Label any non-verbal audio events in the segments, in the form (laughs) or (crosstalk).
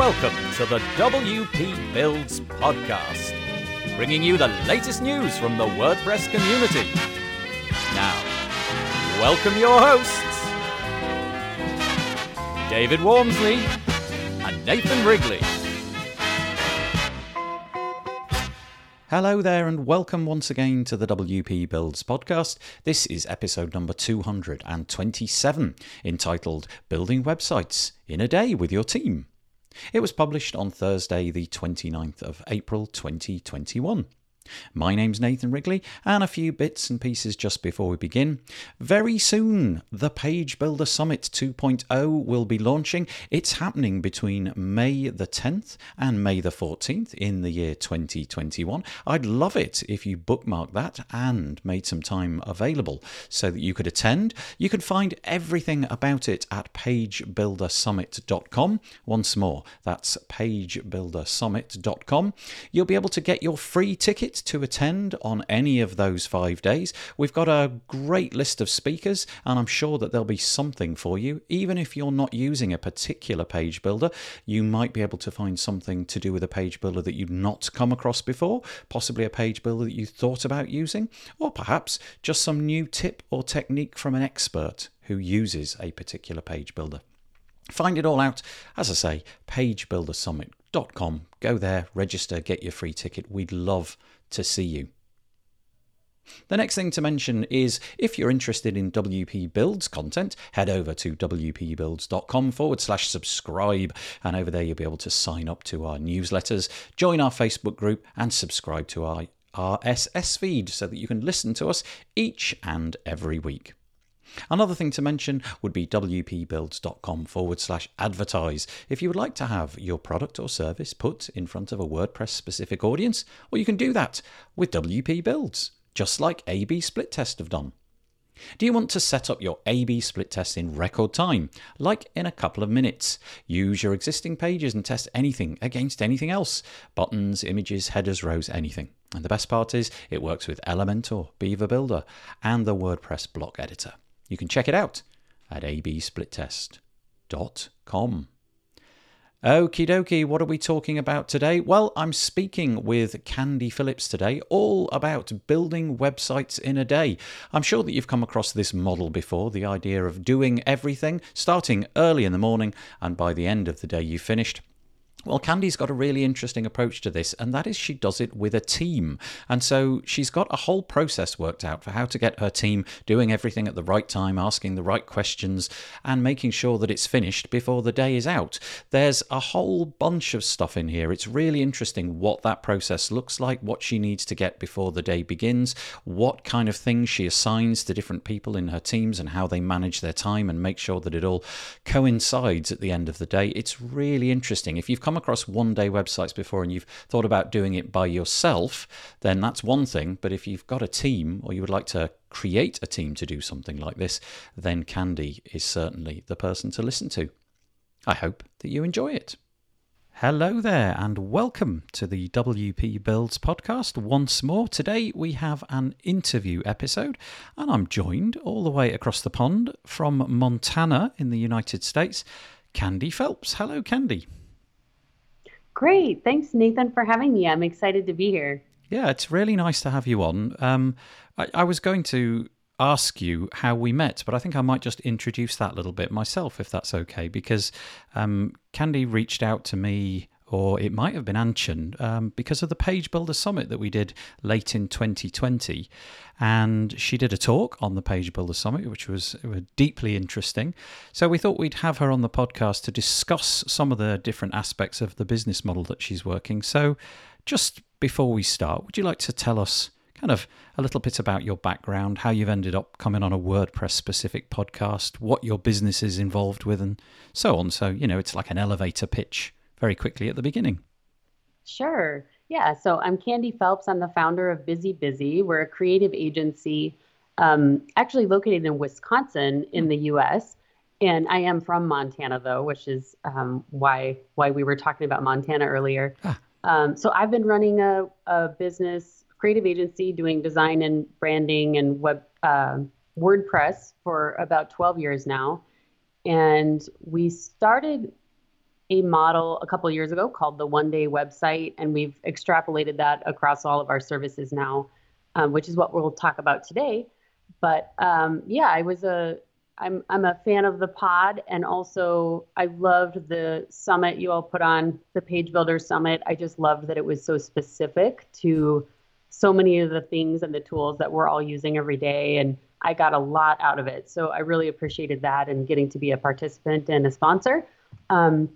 Welcome to the WP Builds podcast, bringing you the latest news from the WordPress community. Now, welcome your hosts, David Waumsley and Nathan Wrigley. Hello there, and welcome once again to the WP Builds podcast. This is episode number 227, entitled Building Websites in a Day with Your Team. It was published on Thursday, the 29th of April 2021. My name's Nathan Wrigley, and a few bits and pieces just before we begin. Very soon, the Page Builder Summit 2.0 will be launching. It's happening between May the 10th and May the 14th in the year 2021. I'd love it if you bookmarked that and made some time available so that you could attend. You can find everything about it at pagebuildersummit.com. Once more, that's pagebuildersummit.com. You'll be able to get your free ticket to attend on any of those five days. We've got a great list of speakers, and I'm sure that there'll be something for you. Even if you're not using a particular page builder, you might be able to find something to do with a page builder that you've not come across before, possibly a page builder that you thought about using, or perhaps just some new tip or technique from an expert who uses a particular page builder. Find it all out, as I say, pagebuildersummit.com. Go there, register, get your free ticket. We'd love to see you. The next thing to mention is if you're interested in WP Builds content, head over to wpbuilds.com forward slash subscribe. And over there, you'll be able to sign up to our newsletters, join our Facebook group, and subscribe to our RSS feed so that you can listen to us each and every week. Another thing to mention would be wpbuilds.com forward slash advertise if you would like to have your product or service put in front of a WordPress specific audience, or you can do that with WP Builds, just like AB Split Test have done. Do you want to set up your A-B split test in record time, like in a couple of minutes? Use your existing pages and test anything against anything else buttons, images, headers, rows, anything. And the best part is it works with Elementor, Beaver Builder, and the WordPress block editor. You can check it out at absplittest.com. Okie dokie, what are we talking about today? Well, I'm speaking with Candy Phelps today, all about building websites in a day. I'm sure that you've come across this model before the idea of doing everything, starting early in the morning, and by the end of the day, you've finished. Well, Candy's got a really interesting approach to this, and that is she does it with a team. And so she's got a whole process worked out for how to get her team doing everything at the right time, asking the right questions, and making sure that it's finished before the day is out. There's a whole bunch of stuff in here. It's really interesting what that process looks like, what she needs to get before the day begins, what kind of things she assigns to different people in her teams, and how they manage their time and make sure that it all coincides at the end of the day. It's really interesting. If you've come across one day websites before and you've thought about doing it by yourself, then that's one thing. But if you've got a team or you would like to create a team to do something like this, then Candy is certainly the person to listen to. I hope that you enjoy it. Hello there, and welcome to the WP Builds podcast once more. Today we have an interview episode, and I'm joined all the way across the pond from Montana in the United States, Candy Phelps. Hello, Candy. Great. Thanks, Nathan, for having me. I'm excited to be here. Yeah, it's really nice to have you on. Um, I, I was going to ask you how we met, but I think I might just introduce that a little bit myself, if that's okay, because um, Candy reached out to me or it might have been Anchen, um, because of the Page Builder Summit that we did late in 2020. And she did a talk on the Page Builder Summit, which was, was deeply interesting. So we thought we'd have her on the podcast to discuss some of the different aspects of the business model that she's working. So just before we start, would you like to tell us? kind of a little bit about your background, how you've ended up coming on a WordPress specific podcast, what your business is involved with, and so on. So, you know, it's like an elevator pitch very quickly at the beginning. Sure. Yeah. So I'm Candy Phelps. I'm the founder of Busy Busy. We're a creative agency um, actually located in Wisconsin in the US. And I am from Montana, though, which is um, why why we were talking about Montana earlier. Ah. Um, so I've been running a, a, business creative agency doing design and branding and web uh, WordPress for about 12 years now. And we started a model a couple years ago called the one day website, and we've extrapolated that across all of our services now, um, which is what we'll talk about today. But um, yeah, I was a I'm I'm a fan of the pod, and also I loved the summit you all put on the Page Builder Summit. I just loved that it was so specific to so many of the things and the tools that we're all using every day, and I got a lot out of it. So I really appreciated that and getting to be a participant and a sponsor. Um,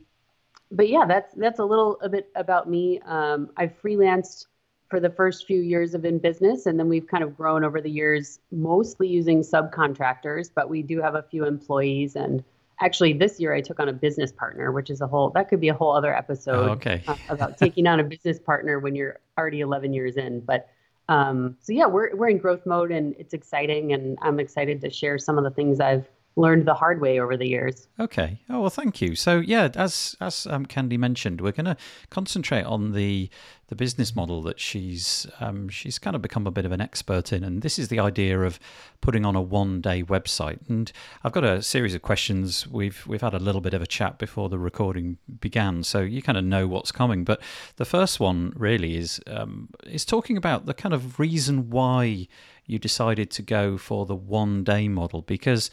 but yeah, that's that's a little a bit about me. Um, I freelanced for the first few years of in business, and then we've kind of grown over the years, mostly using subcontractors. But we do have a few employees, and actually this year I took on a business partner, which is a whole that could be a whole other episode oh, okay. uh, about taking on a business partner when you're already 11 years in. But um, so yeah, we're we're in growth mode, and it's exciting, and I'm excited to share some of the things I've learned the hard way over the years. Okay. Oh well, thank you. So yeah, as as um, Candy mentioned, we're going to concentrate on the the business model that she's um, she's kind of become a bit of an expert in, and this is the idea of putting on a one day website. And I've got a series of questions. We've we've had a little bit of a chat before the recording began, so you kind of know what's coming. But the first one really is um, is talking about the kind of reason why you decided to go for the one day model because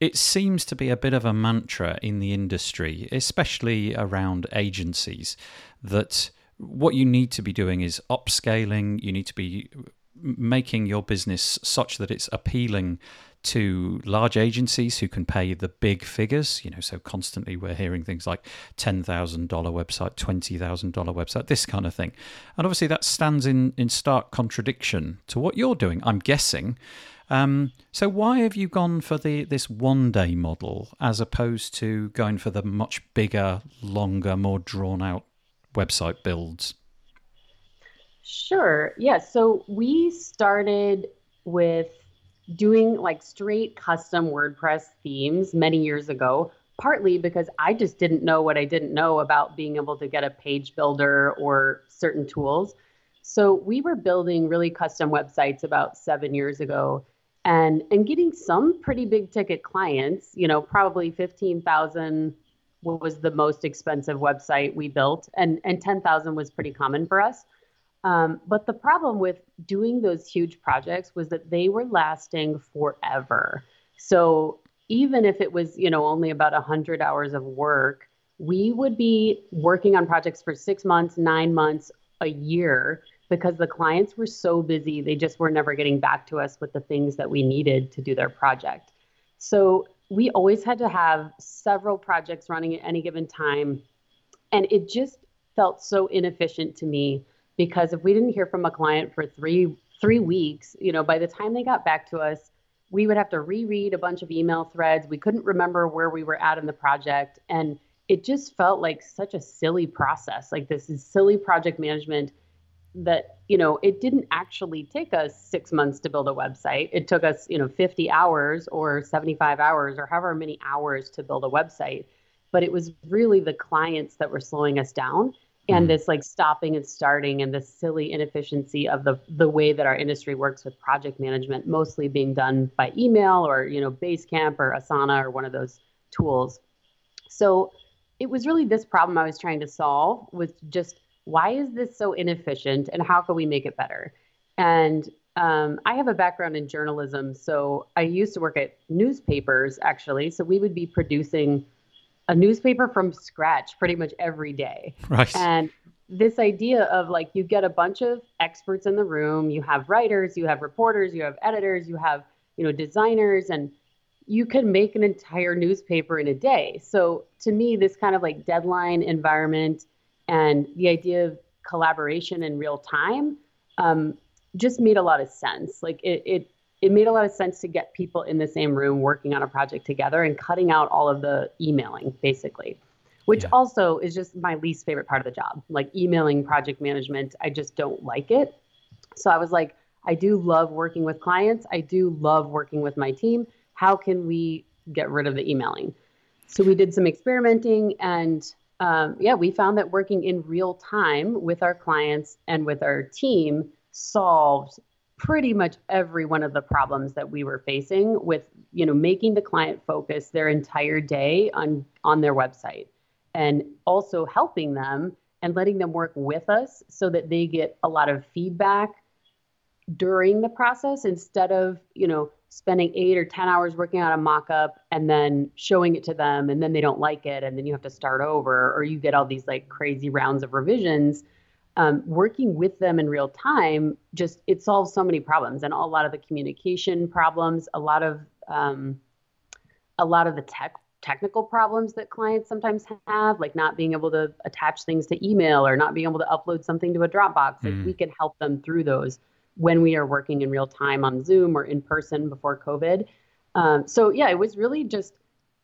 it seems to be a bit of a mantra in the industry, especially around agencies, that what you need to be doing is upscaling. You need to be making your business such that it's appealing to large agencies who can pay the big figures. You know, so constantly we're hearing things like ten thousand dollar website, twenty thousand dollar website, this kind of thing, and obviously that stands in in stark contradiction to what you're doing. I'm guessing. Um, so why have you gone for the this one day model as opposed to going for the much bigger, longer, more drawn out website builds? Sure. Yeah. So we started with doing like straight custom WordPress themes many years ago, partly because I just didn't know what I didn't know about being able to get a page builder or certain tools. So we were building really custom websites about seven years ago and and getting some pretty big ticket clients you know probably 15000 was the most expensive website we built and and 10000 was pretty common for us. Um, but the problem with doing those huge projects was that they were lasting forever. So even if it was you know only about 100 hours of work we would be working on projects for six months nine months a year because the clients were so busy, they just were never getting back to us with the things that we needed to do their project. So we always had to have several projects running at any given time. And it just felt so inefficient to me because if we didn't hear from a client for three three weeks, you know, by the time they got back to us, we would have to reread a bunch of email threads. We couldn't remember where we were at in the project. And it just felt like such a silly process. Like this is silly project management that you know it didn't actually take us six months to build a website it took us you know 50 hours or 75 hours or however many hours to build a website but it was really the clients that were slowing us down and mm. this like stopping and starting and the silly inefficiency of the the way that our industry works with project management mostly being done by email or you know basecamp or asana or one of those tools so it was really this problem i was trying to solve with just why is this so inefficient and how can we make it better? And um, I have a background in journalism, so I used to work at newspapers actually. So we would be producing a newspaper from scratch pretty much every day. (laughs) Right. And this idea of like you get a bunch of experts in the room, you have writers, you have reporters, you have editors, you have you know designers, and you can make an entire newspaper in a day. So to me, this kind of like deadline environment and the idea of collaboration in real time um, just made a lot of sense. Like it, it, it made a lot of sense to get people in the same room working on a project together and cutting out all of the emailing, basically, which yeah. also is just my least favorite part of the job. Like emailing project management, I just don't like it. So I was like, I do love working with clients. I do love working with my team. How can we get rid of the emailing? So we did some experimenting and um, yeah, we found that working in real time with our clients and with our team solved pretty much every one of the problems that we were facing with you know making the client focus their entire day on on their website and also helping them and letting them work with us so that they get a lot of feedback during the process instead of, you know, spending eight or 10 hours working on a mock up and then showing it to them and then they don't like it and then you have to start over or you get all these like crazy rounds of revisions. Um, working with them in real time just it solves so many problems and a lot of the communication problems a lot of um, a lot of the tech technical problems that clients sometimes have, like not being able to attach things to email or not being able to upload something to a Dropbox. Like we mm. can help them through those when we are working in real time on Zoom or in person before COVID. Um, so yeah, it was really just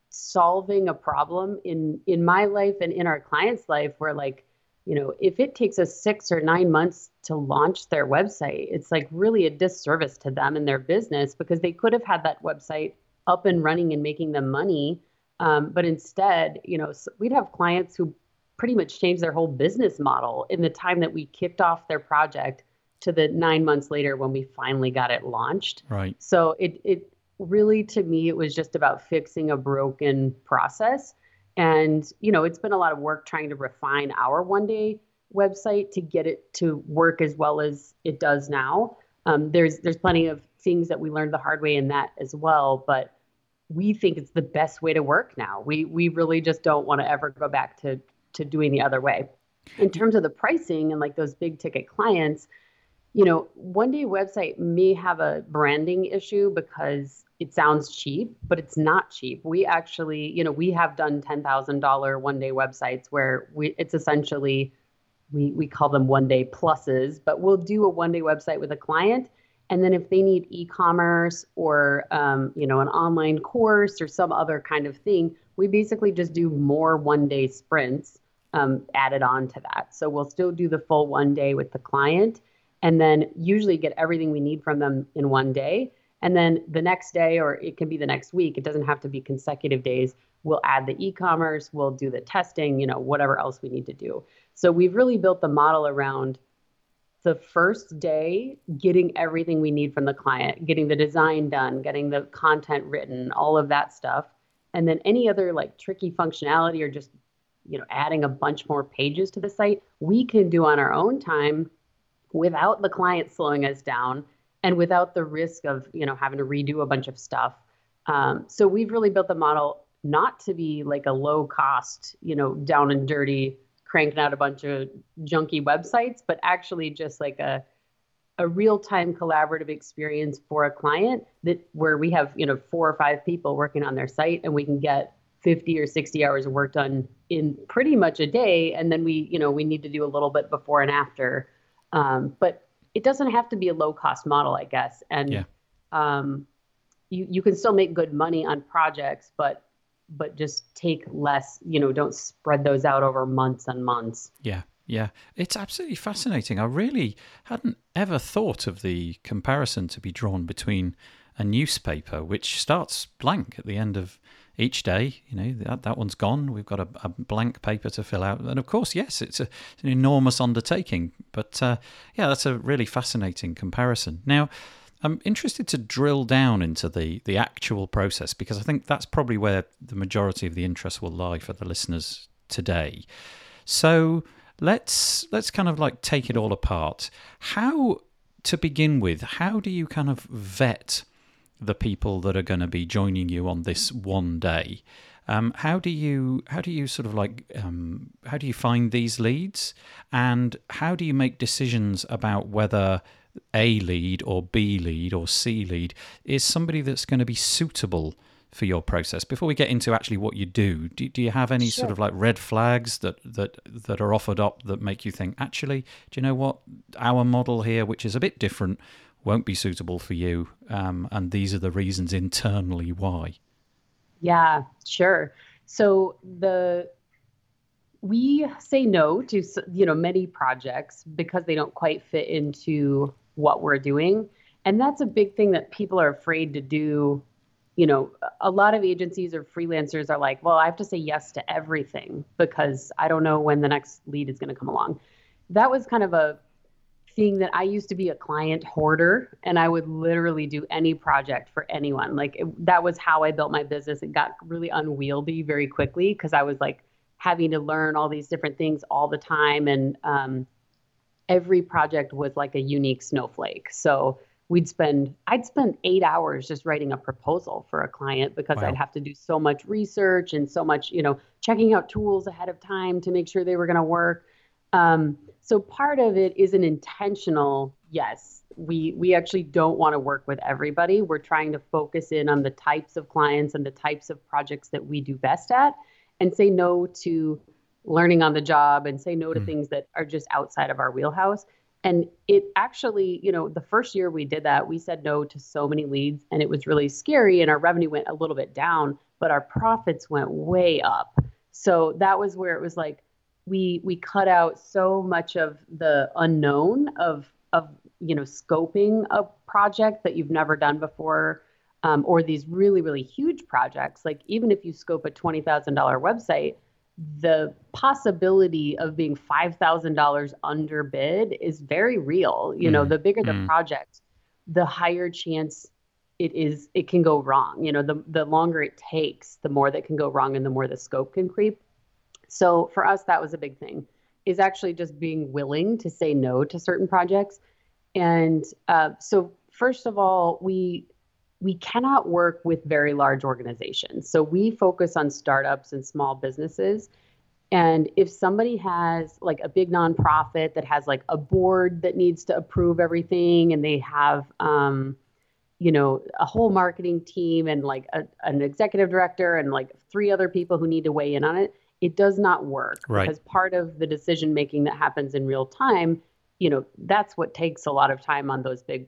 solving a problem in in my life and in our clients' life where like you know if it takes us six or nine months to launch their website it's like really a disservice to them and their business because they could have had that website up and running and making them money um, but instead, you know, we'd have clients who pretty much changed their whole business model in the time that we kicked off their project to the nine months later when we finally got it launched. Right. So it it really to me it was just about fixing a broken process. And you know, it's been a lot of work trying to refine our one day website to get it to work as well as it does now. Um, there's there's plenty of things that we learned the hard way in that as well, but we think it's the best way to work now. We we really just don't want to ever go back to to doing the other way. In terms of the pricing and like those big ticket clients, you know, one day website may have a branding issue because it sounds cheap, but it's not cheap. We actually, you know, we have done $10,000 one day websites where we it's essentially we we call them one day pluses, but we'll do a one day website with a client and then if they need e-commerce or um, you know an online course or some other kind of thing, we basically just do more one-day sprints um, added on to that. So we'll still do the full one day with the client, and then usually get everything we need from them in one day. And then the next day, or it can be the next week, it doesn't have to be consecutive days. We'll add the e commerce, we'll do the testing, you know, whatever else we need to do. So we've really built the model around the first day getting everything we need from the client, getting the design done, getting the content written, all of that stuff. And then any other like tricky functionality or just you know adding a bunch more pages to the site, we can do on our own time without the client slowing us down and without the risk of you know having to redo a bunch of stuff. Um, so we've really built the model not to be like a low cost, you know, down and dirty cranking out a bunch of junky websites, but actually just like a a real-time collaborative experience for a client that where we have you know four or five people working on their site and we can get 50 or 60 hours of work done in pretty much a day and then we you know we need to do a little bit before and after um, but it doesn't have to be a low cost model i guess and yeah. um, you, you can still make good money on projects but but just take less, you know, don't spread those out over months and months. Yeah. Yeah, it's absolutely fascinating. I really hadn't ever thought of the comparison to be drawn between a newspaper, which starts blank at the end of each day. You know, that, that one's gone. We've got a, a blank paper to fill out. And of course, yes, it's, a, it's an enormous undertaking. But uh, yeah, that's a really fascinating comparison. Now, I'm interested to drill down into the the actual process because I think that's probably where the majority of the interest will lie for the listeners today. So let's let's kind of like take it all apart. How to begin with, how do you kind of vet the people that are going to be joining you on this one day? Um, how do you how do you sort of like um, how do you find these leads, and how do you make decisions about whether a lead or B lead or C lead is somebody that's going to be suitable for your process. Before we get into actually what you do, do, do you have any sure. sort of like red flags that, that that are offered up that make you think, actually, do you know what? Our model here, which is a bit different, won't be suitable for you. Um, and these are the reasons internally why. Yeah, sure. So the we say no to you know many projects because they don't quite fit into what we're doing. And that's a big thing that people are afraid to do. You know, a lot of agencies or freelancers are like, well, I have to say yes to everything because I don't know when the next lead is going to come along. That was kind of a thing that I used to be a client hoarder and I would literally do any project for anyone. Like it, that was how I built my business. It got really unwieldy very quickly because I was like having to learn all these different things all the time. And um, every project was like a unique snowflake. So we'd spend, I'd spend eight hours just writing a proposal for a client because wow. I'd have to do so much research and so much, you know, checking out tools ahead of time to make sure they were going to work. Um, so part of it is an intentional yes. We we actually don't want to work with everybody. We're trying to focus in on the types of clients and the types of projects that we do best at, and say no to learning on the job and say no to mm. things that are just outside of our wheelhouse. And it actually, you know, the first year we did that, we said no to so many leads and it was really scary and our revenue went a little bit down, but our profits went way up. So that was where it was like, we we cut out so much of the unknown of of you know scoping a project that you've never done before um, or these really really huge projects. Like even if you scope a $20000 website the possibility of being $5000 under bid is very real. You know mm, the bigger the mm. project the higher chance it is it can go wrong. You know the the longer it takes the more that can go wrong and the more the scope can creep so for us, that was a big thing, is actually just being willing to say no to certain projects. And uh, so first of all, we we cannot work with very large organizations. So we focus on startups and small businesses. And if somebody has like a big nonprofit that has like a board that needs to approve everything and they have, um, you know, a whole marketing team and like a, an executive director and like three other people who need to weigh in on it, it does not work right. because part of the decision making that happens in real time you know that's what takes a lot of time on those big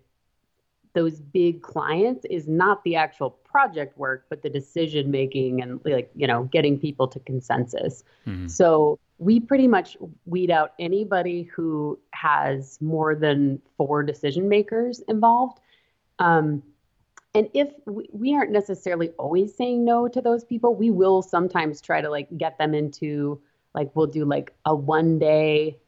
those big clients is not the actual project work but the decision making and like you know getting people to consensus mm-hmm. so we pretty much weed out anybody who has more than four decision makers involved um, and if we, we aren't necessarily always saying no to those people we will sometimes try to like get them into like we'll do like a one day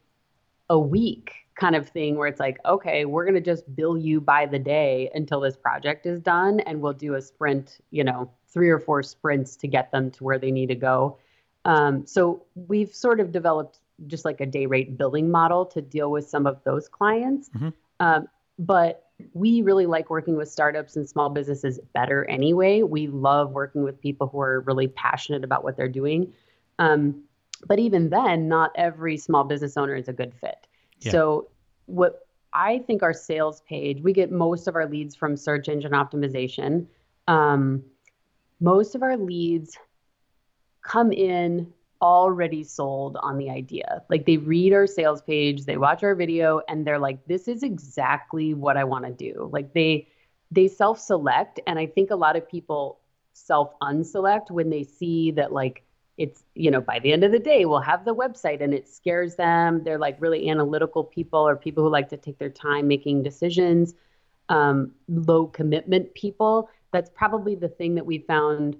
a week kind of thing where it's like okay we're going to just bill you by the day until this project is done and we'll do a sprint you know three or four sprints to get them to where they need to go um, so we've sort of developed just like a day rate billing model to deal with some of those clients mm-hmm. um, but we really like working with startups and small businesses better anyway. We love working with people who are really passionate about what they're doing. Um, but even then, not every small business owner is a good fit. Yeah. So, what I think our sales page, we get most of our leads from search engine optimization. Um, most of our leads come in already sold on the idea. Like they read our sales page, they watch our video and they're like this is exactly what I want to do. Like they they self-select and I think a lot of people self-unselect when they see that like it's you know by the end of the day we'll have the website and it scares them they're like really analytical people or people who like to take their time making decisions um, low commitment people that's probably the thing that we found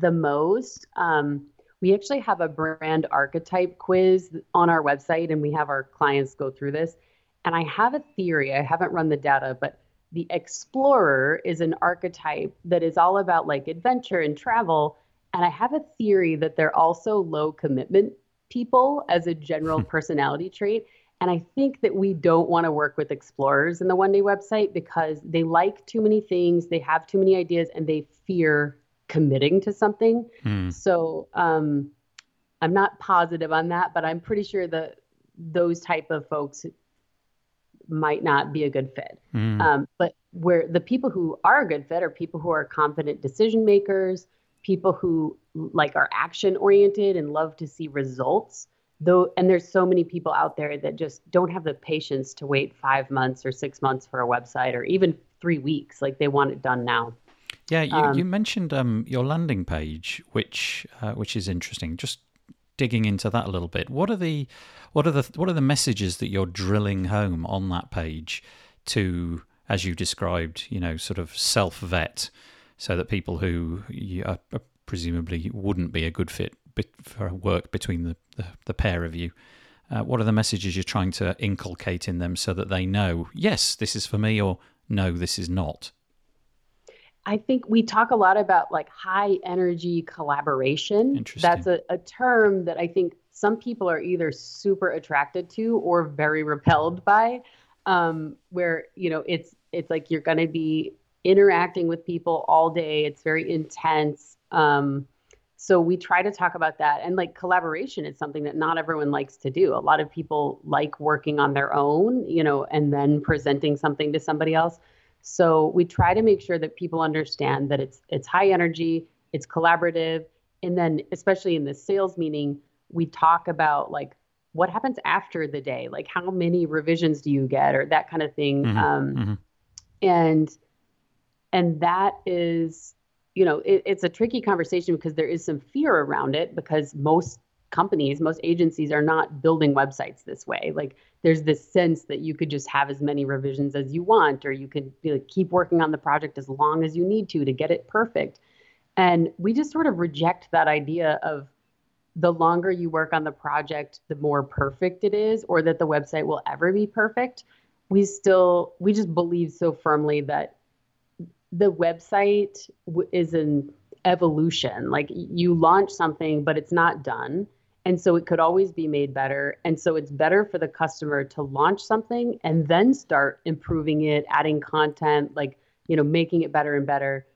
the most um, we actually have a brand archetype quiz on our website and we have our clients go through this. And I have a theory, I haven't run the data, but the explorer is an archetype that is all about like adventure and travel. And I have a theory that they're also low commitment people as a general hmm. personality trait. And I think that we don't want to work with explorers in the one day website because they like too many things, they have too many ideas, and they fear committing to something. Mm. So um, I'm not positive on that, but I'm pretty sure that those type of folks might not be a good fit. Mm. Um, but where the people who are a good fit are people who are confident decision makers, people who like are action oriented and love to see results. Though, and there's so many people out there that just don't have the patience to wait five months or six months for a website or even three weeks. Like they want it done now. Yeah, you, um, you mentioned um, your landing page, which uh, which is interesting. Just digging into that a little bit. What are the what are the what are the messages that you're drilling home on that page to, as you described, you know, sort of self vet, so that people who uh, presumably wouldn't be a good fit for work between the, the, the pair of you. Uh, what are the messages you're trying to inculcate in them so that they know, yes, this is for me, or no, this is not? I think we talk a lot about like high energy collaboration. Interesting. That's a, a term that I think some people are either super attracted to or very repelled by. Um, where you know it's it's like you're going to be interacting with people all day. It's very intense. Um, so we try to talk about that and like collaboration is something that not everyone likes to do a lot of people like working on their own you know and then presenting something to somebody else so we try to make sure that people understand that it's it's high energy it's collaborative and then especially in the sales meeting we talk about like what happens after the day like how many revisions do you get or that kind of thing Mhm, um, mhm. and and that is you know it, it's a tricky conversation because there is some fear around it because most companies most agencies are not building websites this way. Like there's this sense that you could just have as many revisions as you want or you could keep working on the project as long as you need to to get it perfect. And we just sort of reject that idea of the longer you work on the project the more perfect it is or that the website will ever be perfect. We still we just believe so firmly that the website is an evolution. Like you launch something but it's not done and so it could always be made better and so it's better for the customer to launch something and then start improving it adding content like you know making it better and better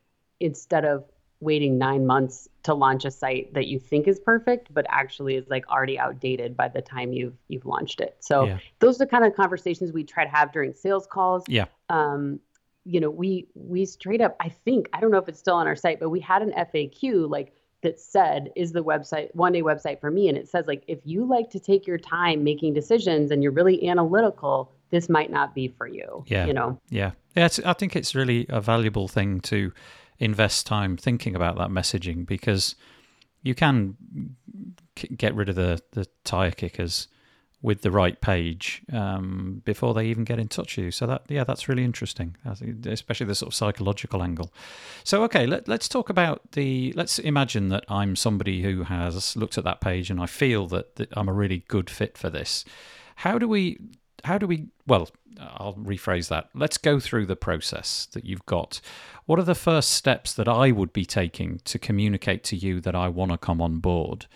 instead of waiting 9 months to launch a site that you think is perfect but actually is like already outdated by the time you've you've launched it so Yeah. those are the kind of conversations we try to have during sales calls Yeah. um, you know, we we straight up, I think, I don't know if it's still on our site, but we had an FAQ like that said, is the website one day website for me? And it says like if you like to take your time making decisions and you're really analytical, this might not be for you. Yeah. You know. Yeah, yeah. I think it's really a valuable thing to invest time thinking about that messaging because you can k- get rid of the the tire kickers with the right page um, before they even get in touch with you. So that yeah, that's really interesting, especially the sort of psychological angle. So okay, let, let's talk about the. Let's imagine that I'm somebody who has looked at that page and I feel that, that I'm a really good fit for this. How do we? How do we? Well, I'll rephrase that. Let's go through the process that you've got. What are the first steps that I would be taking to communicate to you that I want to come on board?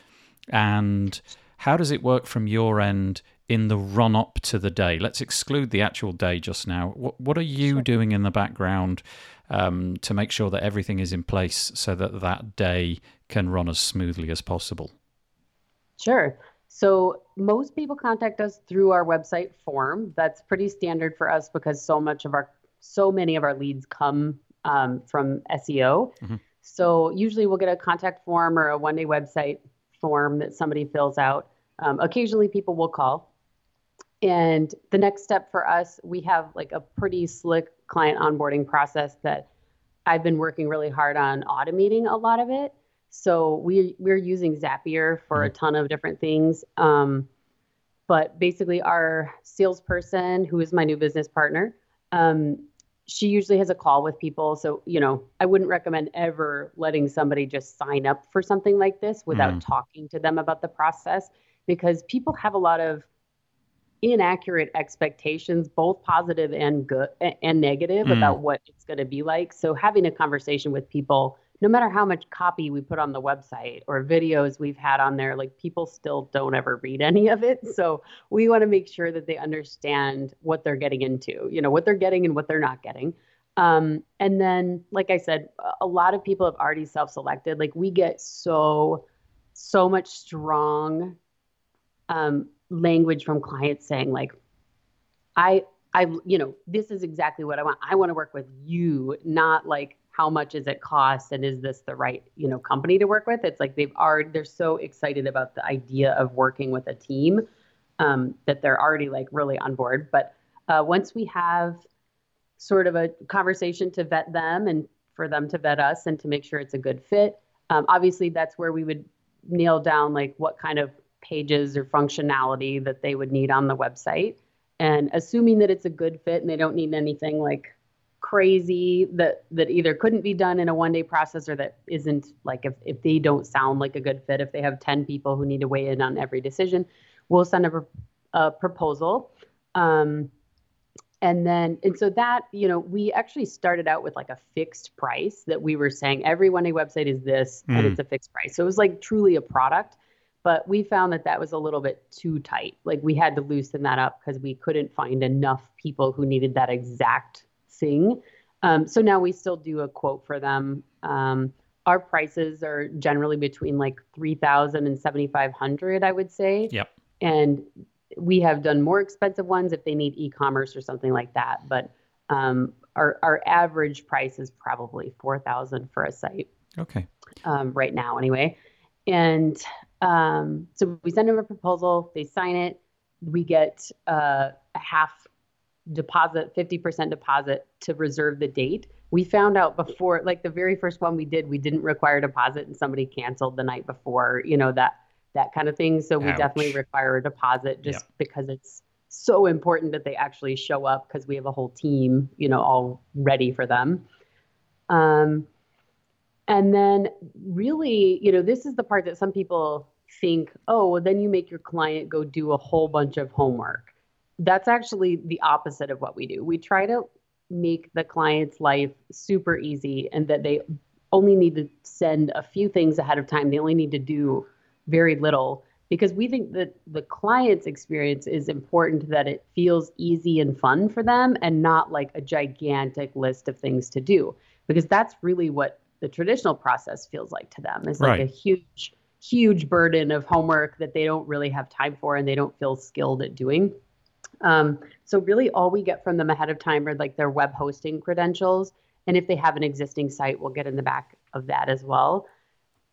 And how does it work from your end in the run up to the day? Let's exclude the actual day just now. What, what are you doing in the background um, to make sure that everything is in place so that that day can run as smoothly as possible? Sure. So most people contact us through our website form. That's pretty standard for us because so much of our so many of our leads come um, from SEO. Mhm. So usually we'll get a contact form or a one day website form that somebody fills out. Um, occasionally people will call. And the next step for us, we have like a pretty slick client onboarding process that I've been working really hard on automating a lot of it. So we we're using Zapier for a ton of different things. Um, but basically, our salesperson, who is my new business partner, um, she usually has a call with people. So you know, I wouldn't recommend ever letting somebody just sign up for something like this without Mm. talking to them about the process, because people have a lot of inaccurate expectations both positive and good and negative Mm. about what it's going to be like. So having a conversation with people no matter how much copy we put on the website or videos we've had on there like people still don't ever read any of it. So we want to make sure that they understand what they're getting into you know what they're getting and what they're not getting. Um, and then like i said a lot of people have already self-selected. Like we get so so much strong um, language from clients saying like i i you know this is exactly what i want. I want to work with you not like how much is it cost and is this the right you know company to work with? It's like they've already they're so excited about the idea of working with a team um, that they're already like really on board. But uh, once we have sort of a conversation to vet them and for them to vet us and to make sure it's a good fit um, obviously that's where we would nail down like what kind of pages or functionality that they would need on the website. And assuming that it's a good fit and they don't need anything like crazy that that either couldn't be done in a one day process or that isn't like if, if they don't sound like a good fit if they have 10 people who need to weigh in on every decision we'll send a, a proposal. Um, and then and so that you know we actually started out with like a fixed price that we were saying every one day website is this mm. and it's a fixed price. So it was like truly a product but we found that that was a little bit too tight like we had to loosen that up because we couldn't find enough people who needed that exact thing um, so now we still do a quote for them um, our prices are generally between like 3000 and 7500 i would say yep and we have done more expensive ones if they need e-commerce or something like that. But um, our our average price is probably four thousand for a site. Okay. Um, right now, anyway, and um, so we send them a proposal. They sign it. We get uh, a half deposit, fifty percent deposit to reserve the date. We found out before, like the very first one we did, we didn't require deposit, and somebody canceled the night before. You know that that kind of thing. So we Ouch. definitely require a deposit just yep. because it's so important that they actually show up because we have a whole team, you know, all ready for them. Um, and then really, you know, this is the part that some people think, oh, well, then you make your client go do a whole bunch of homework. That's actually the opposite of what we do. We try to make the client's life super easy and that they only need to send a few things ahead of time. They only need to do very little because we think that the client's experience is important that it feels easy and fun for them and not like a gigantic list of things to do because that's really what the traditional process feels like to them is like a huge huge burden of homework that they don't really have time for and they don't feel skilled at doing um, so really all we get from them ahead of time are like their web hosting credentials and if they have an existing site we'll get in the back of that as well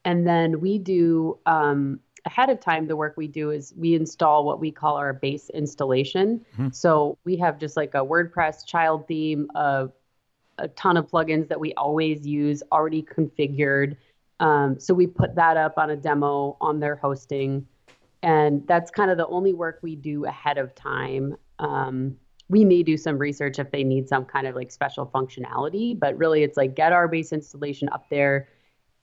and then we do um, ahead of time, the work we do is we install what we call our base installation. Mm-hmm. So we have just like a WordPress child theme, a, a ton of plugins that we always use already configured. Um, so we put that up on a demo on their hosting. And that's kind of the only work we do ahead of time. Um, we may do some research if they need some kind of like special functionality, but really it's like get our base installation up there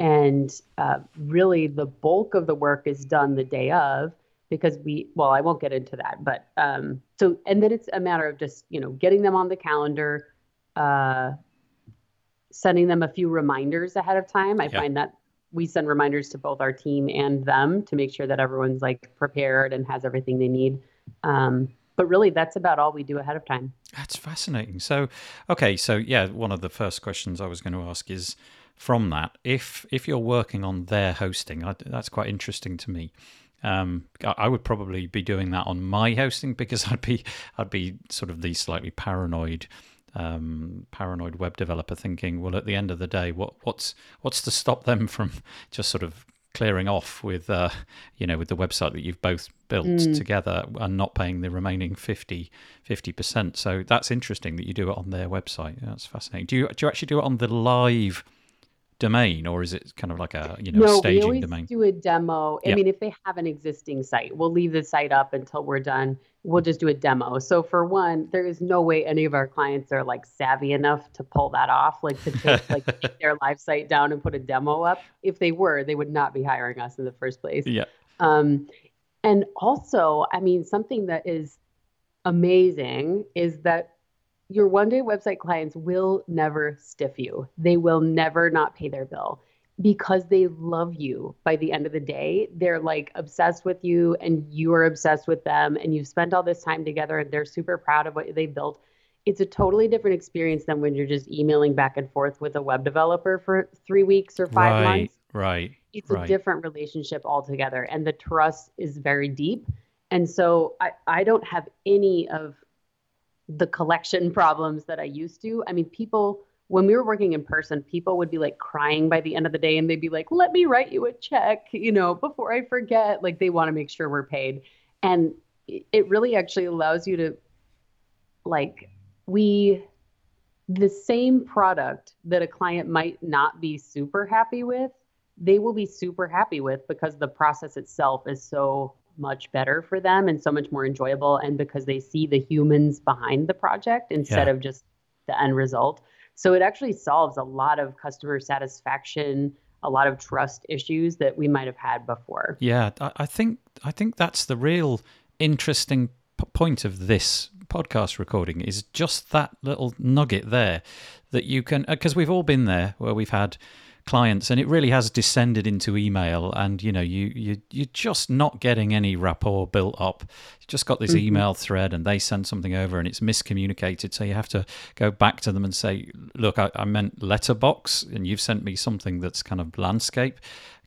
and uh, really the bulk of the work is done the day of because we well i won't get into that but um, so and then it's a matter of just you know getting them on the calendar uh, sending them a few reminders ahead of time i find that we send reminders to both our team and them to make sure that everyone's like prepared and has everything they need um, but really that's about all we do ahead of time that's fascinating so okay so yeah one of the first questions i was going to ask is from that. If if you're working on their hosting, I, that's quite interesting to me. Um, I would probably be doing that on my hosting because I'd be I'd be sort of the slightly paranoid um, paranoid web developer thinking, well, at the end of the day, what what's what's to stop them (laughs) from just sort of clearing off with uh, you know with the website that you've both built mm. together and not paying the remaining 50 percent. So that's interesting that you do it on their website. That's fascinating. Do you do you actually do it on the live domain or is it kind of like a you know no, staging we always domain? do a demo. I mean if they have an existing site we'll leave the site up until we're done. We'll just do a demo. So for one there is no way any of our clients are like savvy enough to pull that off like to take like (laughs) take their live site down and put a demo up. If they were they would not be hiring us in the first place. Yeah. Um and also i mean something that is amazing is that your one day website clients will never stiff you. They will never not pay their bill because they love you by the end of the day. They're like obsessed with you and you are obsessed with them and you've spent all this time together and they're super proud of what they built. It's a totally different experience than when you're just emailing back and forth with a web developer for three weeks or five right, months. Right. It's right. a different relationship altogether. And the trust is very deep. And so I, I don't have any of the collection (laughs) problems that I used to. I mean, people, when we were working in person, people would be like crying by the end of the day and they'd be like, let me write you a check, you know, before I forget. Like they want to make sure we're paid. And it really actually allows you to, like, we, the same product that a client might not be super happy with, they will be super happy with because the process itself is so much better for them and so much more enjoyable and because they see the humans behind the project instead yeah. of just the end result so it actually solves a lot of customer satisfaction a lot of trust issues that we might have had before yeah i think i think that's the real interesting p- point of this podcast recording is just that little nugget there that you can, uh, because we've all been there where we've had clients and it really has descended into email and you know you you you're just not getting any rapport built up you just got this mm-hmm. email thread and they send something over and it's miscommunicated so you have to go back to them and say look I, I meant letterbox and you've sent me something that's kind of landscape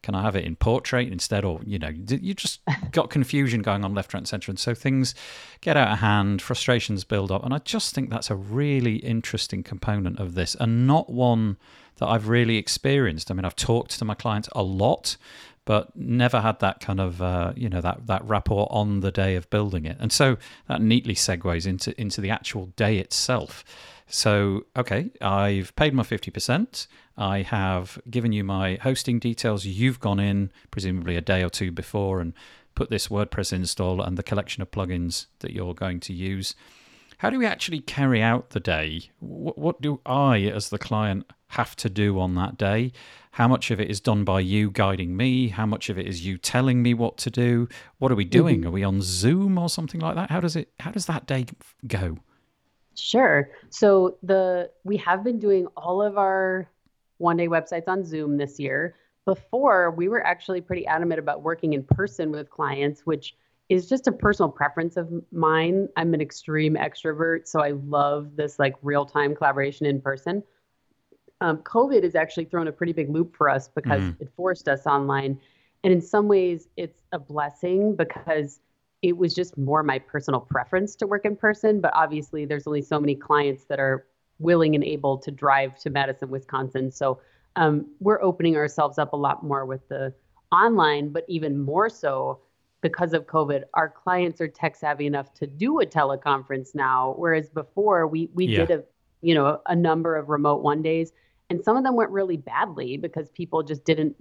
can I have it in portrait instead? Or, you know, you just (laughs) got confusion going on left, right, and center. And so things get out of hand, frustrations build up. And I just think that's a really interesting component of this and not one that I've really experienced. I mean, I've talked to my clients a lot, but never had that kind of uh, you know that that rapport on the day of building it. And so that neatly segues into into the actual day itself. So, okay, I've paid my 50%. I have given you my hosting details. You've gone in, presumably a day or two before, and put this WordPress install and the collection of plugins that you're going to use. How do we actually carry out the day? What, what do I, as the client, have to do on that day? How much of it is done by you guiding me? How much of it is you telling me what to do? What are we doing? Mm-hmm. Are we on Zoom or something like that? How does it? How does that day go? Sure. So the we have been doing all of our one day websites on Zoom this year. Before we were actually pretty adamant about working in person with clients, which is just a personal preference of mine. I'm an extreme extrovert, so I love this like real time collaboration in person. Um, COVID has actually thrown a pretty big loop for us because mm-hmm. it forced us online. And in some ways, it's a blessing because it was just more my personal preference to work in person. But obviously, there's only so many clients that are willing and able to drive to Madison, Wisconsin. So um, we're opening ourselves up a lot more with the online, but even more so because of COVID, our clients are tech savvy enough to do a teleconference now, whereas before we we yeah. did a you know a number of remote one days, and some of them went really badly because people just didn't.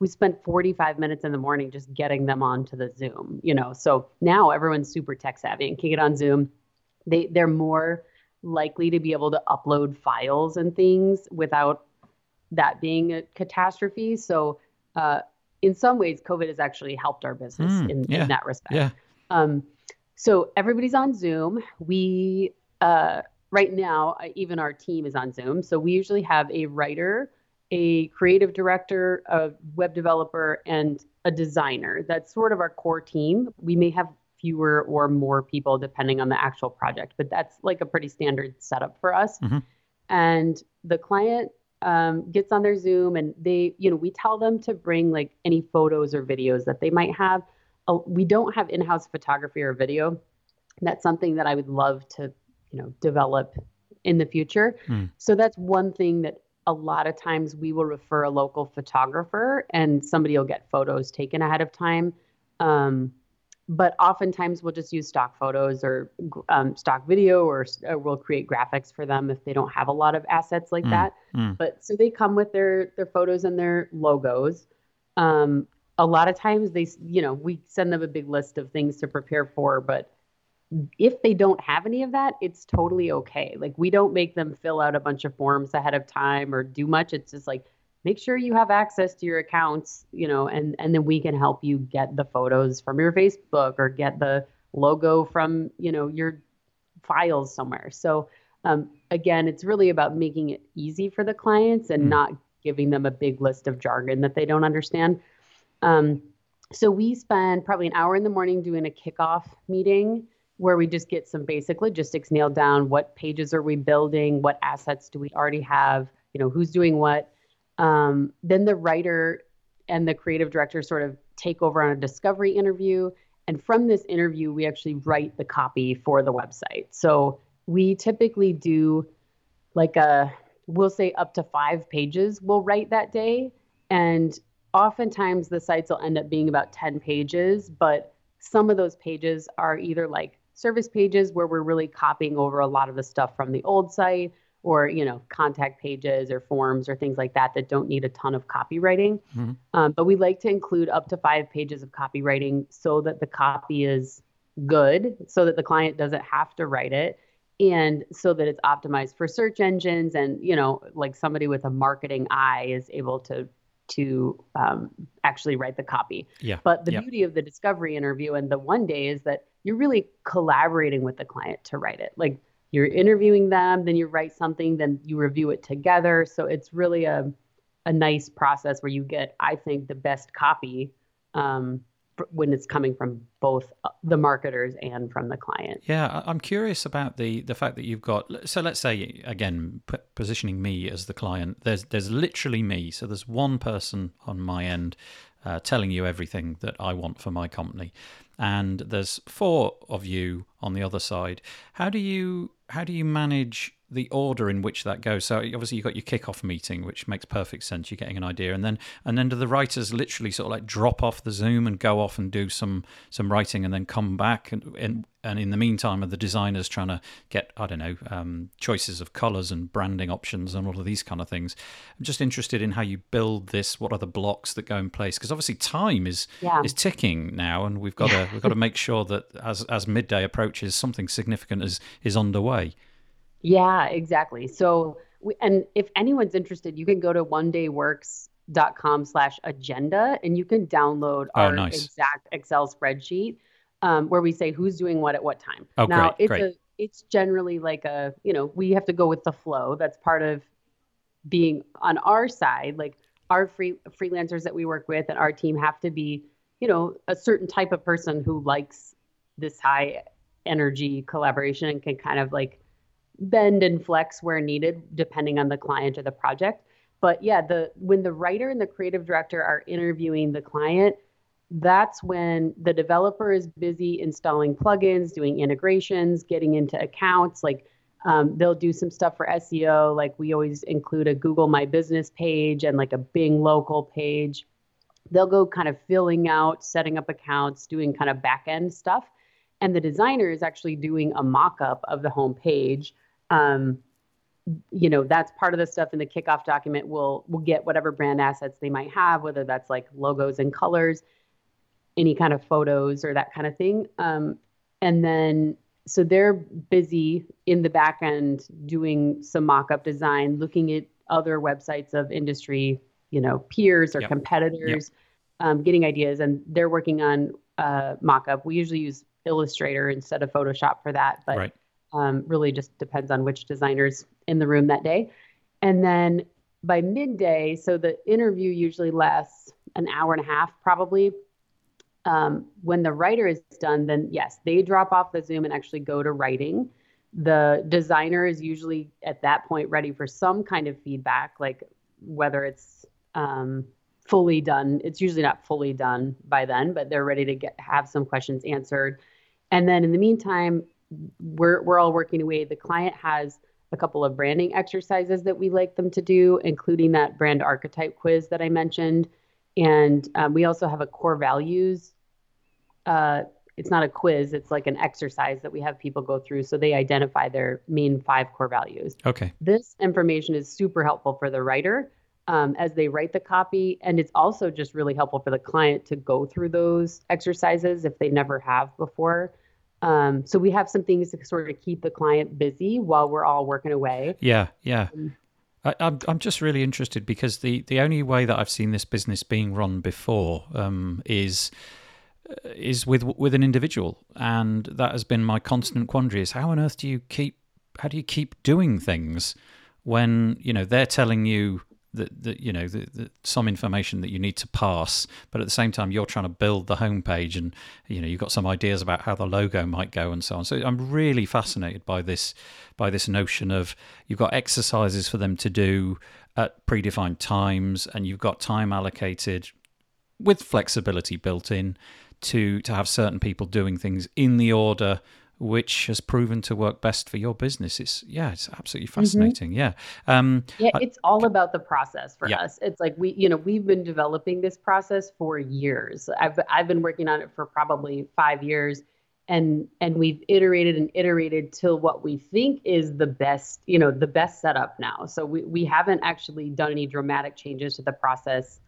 We spent 45 minutes in the morning just getting them onto the Zoom, you know. So now everyone's super tech savvy and can get on Zoom. They they're more likely to be able to upload files and things without that being a catastrophe. So uh, in some ways, COVID has actually helped our business mm, in, yeah, in, that respect. Yeah. Um, so everybody's on Zoom. We uh, right now, even our team is on Zoom. So we usually have a writer, a creative director, a web developer, and a designer. That's sort of our core team. We may have fewer or more people depending on the actual project, but that's like a pretty standard setup for us. Mm-hmm. And the client um, gets on their Zoom and they, you know, we tell them to bring like any photos or videos that they might have. Uh, we don't have in-house photography or video. That's something that I would love to, you know, develop in the future. Mm. So that's one thing that a lot of times we will refer a local photographer and somebody will get photos taken ahead of time. Um, but oftentimes we'll just use stock photos or um, stock video or, or, we'll create graphics for them if they don't have a lot of assets like mm, that. mm. but so they come with their their photos and their logos. Um, a lot of times they you know we send them a big list of things to prepare for but if they don't have any of that it's totally okay. Like we don't make them fill out a bunch of forms ahead of time or do much. It's just like make sure you have access to your accounts, you know, and and then we can help you get the photos from your Facebook or get the logo from, you know, your files somewhere. So um, again, it's really about making it easy for the clients and mm. not giving them a big list of jargon that they don't understand. Um, so we spend probably an hour in the morning doing a kickoff meeting where we just get some basic logistics nailed down. What pages are we building? What assets do we already have? You know, who's doing what? Um, then the writer and the creative director sort of take over on a discovery interview. And from this interview, we actually write the copy for the website. So we typically do like a, we'll say up to five pages we'll write that day. And oftentimes the sites will end up being about 10 pages, but some of those pages are either like service pages where we're really copying over a lot of the stuff from the old site or you know contact pages or forms or things like that that don't need a ton of copywriting mm-hmm. um, but we like to include up to five pages of copywriting so that the copy is good so that the client doesn't have to write it and so that it's optimized for search engines and you know like somebody with a marketing eye is able to to um, actually write the copy. Yeah. But the yeah. beauty of the discovery interview and the one day is that you're really collaborating with the client to write it. Like you're interviewing them, then you write something, then you review it together. So it's really a a nice process where you get, I think, the best copy um, when it's coming from both uh, the marketers and from the client. Yeah, I'm curious about the the fact that you've got. So let's say again, p- positioning me as the client. There's there's literally me. So there's one person on my end uh, telling you everything that I want for my company, and there's four of you on the other side. How do you how do you manage the order in which that goes. So obviously you've got your kickoff meeting, which makes perfect sense. You're getting an idea, and then and then do the writers literally sort of like drop off the Zoom and go off and do some some writing, and then come back, and and, and in the meantime, are the designers trying to get I don't know um, choices of colors and branding options and all of these kind of things. I'm just interested in how you build this. What are the blocks that go in place? Because obviously time is yeah. is ticking now, and we've (laughs) got to we've got to make sure that as as midday approaches, something significant is is underway. Yeah, exactly. So, we, and if anyone's interested, you can go to one day onedayworks.com slash agenda and you can download Oh, our nice. exact Excel spreadsheet um, where we say who's doing what at what time. Oh, now, great, it's great. a it's generally like a, you know, we have to go with the flow. That's part of being on our side, like our free freelancers that we work with and our team have to be, you know, a certain type of person who likes this high energy collaboration and can kind of like bend and flex where needed depending on the client or the project. But yeah the when the writer and the creative director are interviewing the client that's when the developer is busy installing plugins doing integrations getting into accounts like um, they'll do some stuff for seo like we always include a google my business page and like a bing local page. They'll go kind of filling out setting up accounts doing kind of back end stuff. And the designer is actually doing a mock-up of the home page um, you know that's part of the stuff in the kickoff document we'll we'll get whatever brand assets they might have whether that's like logos and colors any kind of photos or that kind of thing um, and then so they're busy in the back end doing some mock-up design looking at other websites of industry you know peers or Yep. competitors um, getting ideas and they're working on uh, mock-up we usually use illustrator instead of photoshop for that but Right. Um, really just depends on which designers in the room that day. And then by midday, so the interview usually lasts an hour and a half, probably. Um, when the writer is done, then yes, they drop off the Zoom and actually go to writing. The designer is usually at that point ready for some kind of feedback, like whether it's um, fully done. It's usually not fully done by then, but they're ready to get have some questions answered. And then in the meantime, we're we're all working away. The client has a couple of branding exercises that we like them to do, including that brand archetype quiz that I mentioned, and um, we also have a core values. Uh, it's not a quiz; it's like an exercise that we have people go through, so they identify their main five core values. Okay. This information is super helpful for the writer um, as they write the copy, and it's also just really helpful for the client to go through those exercises if they never have before. Um, so we have some things to sort of keep the client busy while we're all working away. Yeah, yeah. Mm. I, I'm I'm just really interested because the the only way that I've seen this business being run before um, is uh, is with with an individual, and that has been my constant quandary: is how on earth do you keep how do you keep doing things when you know they're telling you that, that you know that that some information that you need to pass, but at the same time you're trying to build the homepage, and you know you've got some ideas about how the logo might go and so on. So I'm really fascinated by this by this notion of you've got exercises for them to do at predefined times, and you've got time allocated with flexibility built in to to have certain people doing things in the order which has proven to work best for your business. It's yeah, it's absolutely fascinating. Yeah. Um, Yeah, it's all about the process for Yeah. us. It's like we, you know, we've been developing this process for years. I've I've been working on it for probably five years, and and we've iterated and iterated till what we think is the best, you know, the best setup now. So we we haven't actually done any dramatic changes to the process,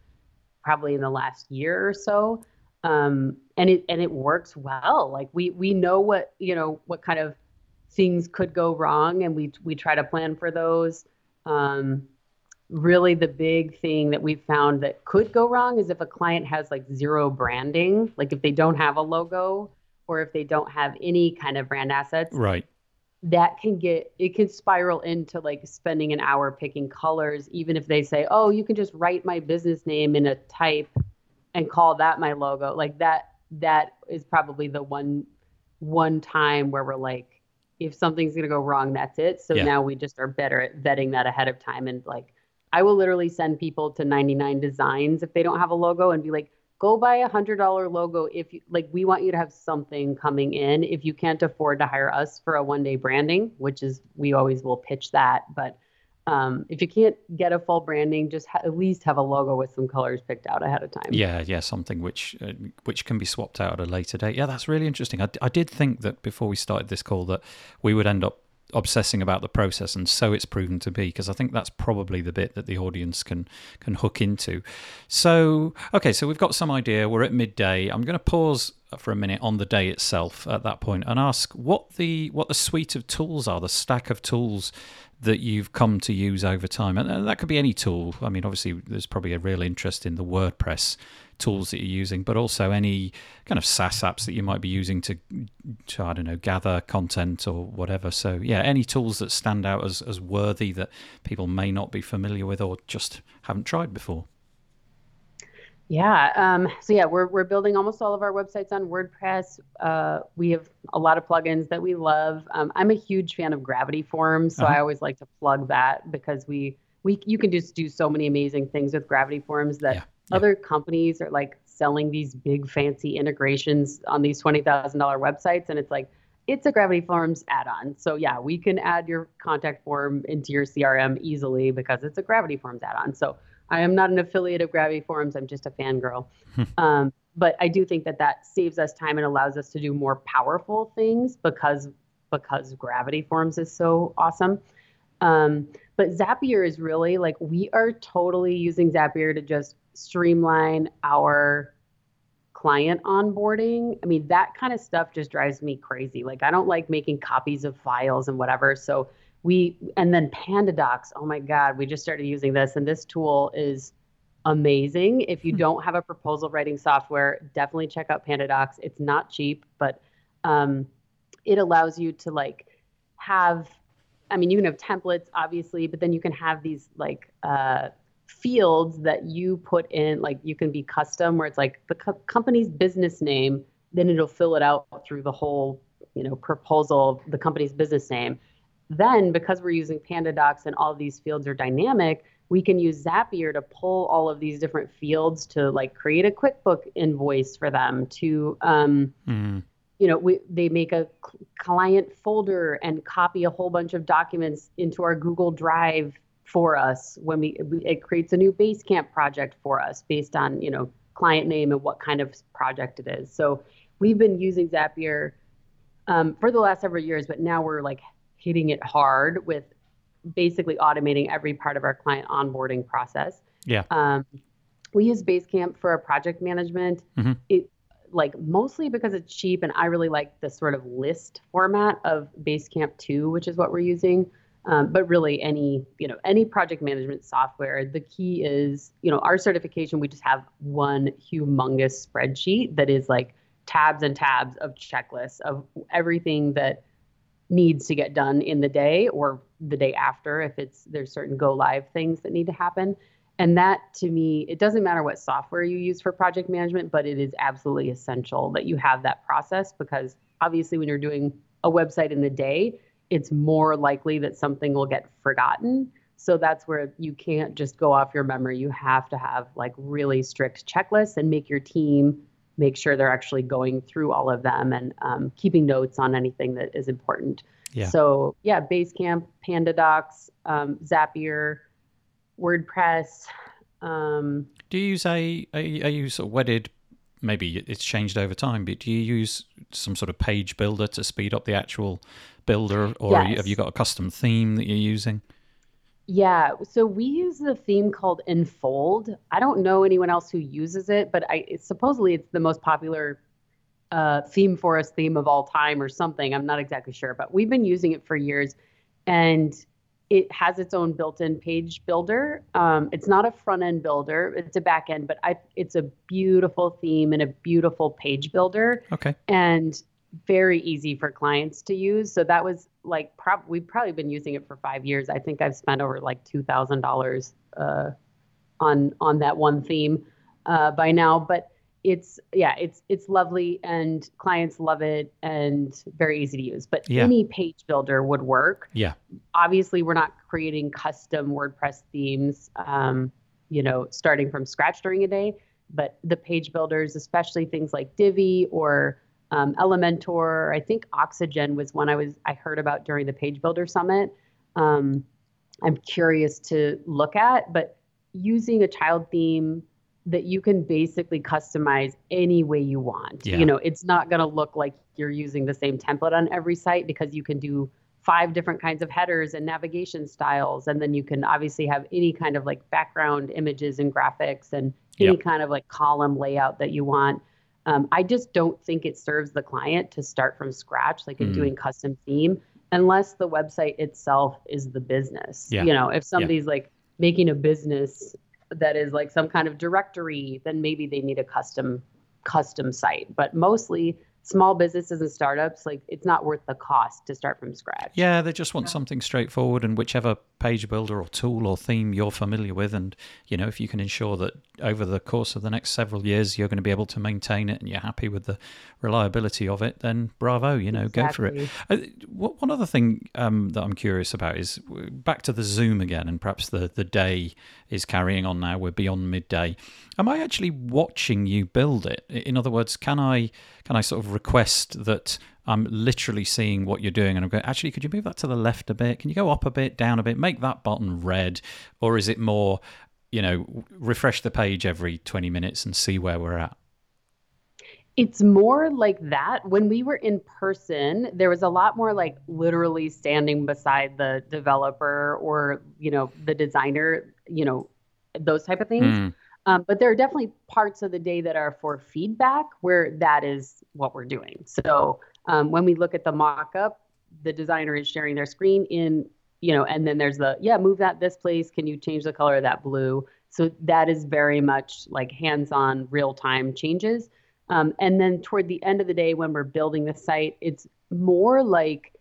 probably in the last year or so. Um, and it and it works well. Like we we know what you know what kind of things could go wrong, and we we try to plan for those. Um, really the big thing that we've found that could go wrong is if a client has like zero branding, like if they don't have a logo or if they don't have any kind of brand assets. Right. That can get it can spiral into like spending an hour picking colors, even if they say, Oh, you can just write my business name in a type and call that my logo. Like that that is probably the one one time where we're like, if something's gonna go wrong, that's it. So Yeah. now we just are better at vetting that ahead of time and like I will literally send people to 99 designs if they don't have a logo and be like, go buy a hundred dollar logo if you like we want you to have something coming in. If you can't afford to hire us for a one day branding, which is we always will pitch that, but um, if you can't get a full branding, just ha- at least have a logo with some colors picked out ahead of time. Yeah, yeah, something which uh, which can be swapped out at a later date. Yeah, that's really interesting. I, I did think that before we started this call that we would end up obsessing about the process, and so it's proven to be because I think that's probably the bit that the audience can can hook into. So, okay, so we've got some idea. We're at midday. I'm going to pause for a minute on the day itself at that point and ask what the what the suite of tools are, the stack of tools that you've come to use over time, and that could be any tool. I mean, obviously, there's probably a real interest in the WordPress tools that you're using, but also any kind of SaaS apps that you might be using to, to I don't know, gather content or whatever. So yeah, any tools that stand out as as worthy that people may not be familiar with or just haven't tried before. Yeah. Um, so yeah, we're we're building almost all of our websites on WordPress. Uh, we have a lot of plugins that we love. Um, I'm a huge fan of Gravity Forms, so Uh-huh. I always like to plug that because we we you can just do so many amazing things with Gravity Forms that Yeah, yeah. other companies are like selling these big fancy integrations on these twenty thousand dollar websites, and it's like it's a Gravity Forms add-on. So yeah, we can add your contact form into your CRM easily because it's a Gravity Forms add-on. So I am not an affiliate of Gravity Forms. I'm just a fangirl. um, but I do think that that saves us time and allows us to do more powerful things because because Gravity Forms is so awesome. Um, but Zapier is really like we are totally using Zapier to just streamline our client onboarding. I mean, that kind of stuff just drives me crazy. Like I don't like making copies of files and whatever. So we and then PandaDocs. Oh my God, we just started using this, and this tool is amazing. If you don't have a proposal writing software, definitely check out PandaDocs. It's not cheap, but um, it allows you to like have. I mean, you can have templates, obviously, but then you can have these like uh, fields that you put in. Like you can be custom, where it's like the co- company's business name, then it'll fill it out through the whole, you know, proposal, the company's business name. Then, because we're using PandaDocs and all these fields are dynamic, we can use Zapier to pull all of these different fields to like create a QuickBook invoice for them to um, Mm, you know, we, they make a client folder and copy a whole bunch of documents into our Google Drive for us. When we, we- it creates a new Basecamp project for us based on you know client name and what kind of project it is. So we've been using Zapier um, for the last several years, but now we're like hitting it hard with basically automating every part of our client onboarding process. yeah. Um, we use Basecamp for our project management. Mhm. It like mostly because it's cheap, and I really like the sort of list format of Basecamp 2, which is what we're using. Um, but really, any you know any project management software, the key is you know our certification. We just have one humongous spreadsheet that is like tabs and tabs of checklists of everything that needs to get done in the day or the day after if it's there's certain go live things that need to happen. And that to me it doesn't matter what software you use for project management but it is absolutely essential that you have that process because obviously when you're doing a website in the day it's more likely that something will get forgotten. So that's where you can't just go off your memory. You have to have like really strict checklists and make your team make sure they're actually going through all of them and um, keeping notes on anything that is important Yeah. so yeah basecamp pandadocs um, zapier wordpress um, Do you use a, a are you sort of wedded? Maybe it's changed over time, but do you use some sort of page builder to speed up the actual builder, or you- have you got a custom theme that you're using? Yeah, so we use the theme called Enfold. I don't know anyone else who uses it, but I it's, supposedly it's the most popular uh, ThemeForest theme of all time or something. I'm not exactly sure, but we've been using it for years, and it has its own built-in page builder. Um, it's not a front-end builder; it's a back-end, but I, it's a beautiful theme and a beautiful page builder. Okay. And very easy for clients to use. So that was like prob- we've probably been using it for five years. I think I've spent over like two thousand uh, dollars on on that one theme uh, by now. But it's yeah, it's it's lovely and clients love it and very easy to use. But Yeah. any page builder would work. Yeah. Obviously, we're not creating custom WordPress themes, um, you know, starting from scratch during a day. But the page builders, especially things like Divi or um, Elementor, I think Oxygen was one I was I heard about during the Page Builder Summit. Um, I'm curious to look at, but using a child theme that you can basically customize any way you want. Yeah. You know, it's not going to look like you're using the same template on every site because you can do five different kinds of headers and navigation styles and then you can obviously have any kind of like background images and graphics and any Yep. kind of like column layout that you want. Um, I just don't think it serves the client to start from scratch, like in Mm. doing custom theme, unless the website itself is the business. Yeah. You know, if somebody's like making a business that is like some kind of directory, then maybe they need a custom custom site. But mostly small businesses and startups, like it's not worth the cost to start from scratch. Yeah, they just want something straightforward and whichever page builder or tool or theme you're familiar with. And, you know, if you can ensure that over the course of the next several years you're going to be able to maintain it and you're happy with the reliability of it, then bravo, you know, go for it. Uh, one other thing um, that I'm curious about is back to the Zoom again, and perhaps the, the day is carrying on now. We're beyond midday. Am I actually watching you build it? In other words, can I can I sort of request that I'm literally seeing what you're doing, and I'm going, actually, could you move that to the left a bit? Can you go up a bit, down a bit, make that button red, or is it more, you know, refresh the page every 20 minutes and see where we're at? It's more like that. When we were in person, there was a lot more like literally standing beside the developer or, you know, the designer, you know, those type of things. Mm, Um, but there are definitely parts of the day that are for feedback where that is what we're doing. So um, when we look at the mock up, the designer is sharing their screen in, you know, and then there's the, yeah, move that this place. Can you change the color of that blue? So that is very much like hands on real time changes. Um, and then toward the end of the day, when we're building the site, it's more like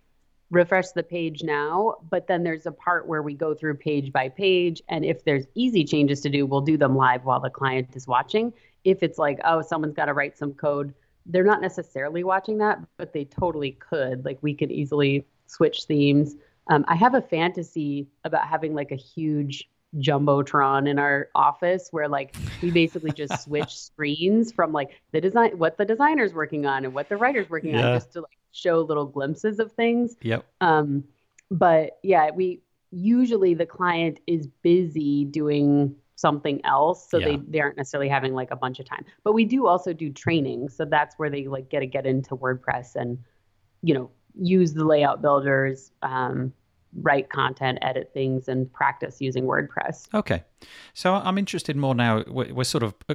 refresh the page now, but then there's a part where we go through page by page. And if there's easy changes to do, we'll do them live while the client is watching. If it's like, oh, someone's got to write some code, they're not necessarily watching that, but they totally could. Like we could easily switch themes. Um, I have a fantasy about having like a huge jumbotron in our office where like we basically just (laughs) switch screens from like the design what the designer's working on and what the writer's working Yeah. on just to like show little glimpses of things yep. um, but yeah, we usually the client is busy doing something else, so Yeah. they they aren't necessarily having like a bunch of time. But we do also do training, so that's where they like get to get into WordPress and you know use the layout builders, um, write content, edit things, and practice using WordPress. Okay, so I'm interested more now. We're, we're sort of uh,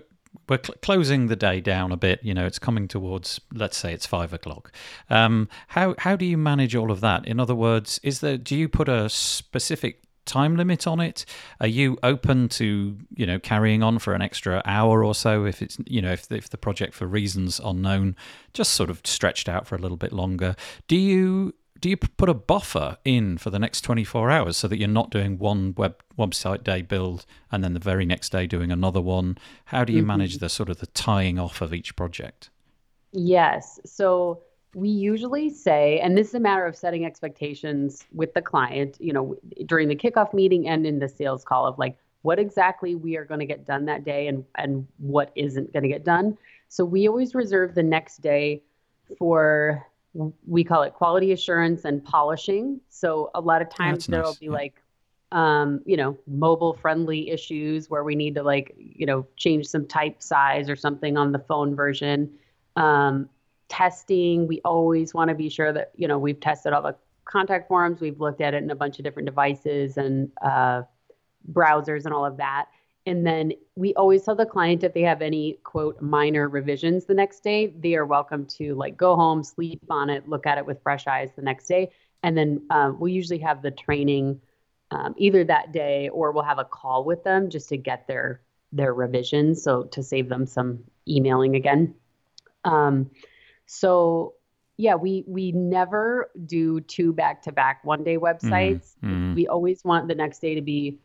we're cl- closing the day down a bit. You know, it's coming towards. Let's say it's five o'clock. Um, how how do you manage all of that? In other words, is there do you put a specific time limit on it? Are you open to you know carrying on for an extra hour or so if it's you know if if the project for reasons unknown just sort of stretched out for a little bit longer? Do you do you put a buffer in for the next 24 hours so that you're not doing one web website day build and then the very next day doing another one? How do you mm-hmm. manage the sort of the tying off of each project? Yes. So we usually say, and this is a matter of setting expectations with the client, you know, during the kickoff meeting and in the sales call of like what exactly we are going to get done that day and and what isn't going to get done. So we always reserve the next day for we call it quality assurance and polishing. So a lot of times there'll nice, be yeah. like um, you know, mobile friendly issues where we need to like, you know, change some type size or something on the phone version. Um, testing, we always want to be sure that, you know, we've tested all the contact forms, we've looked at it in a bunch of different devices and uh, browsers and all of that. And then we always tell the client if they have any quote minor revisions the next day, they are welcome to like go home, sleep on it, look at it with fresh eyes the next day. And then um, we usually have the training um, either that day or we'll have a call with them just to get their their revisions. So to save them some emailing again. Um, so yeah, we we never do two back to back one day websites. mm. We always want the next day to be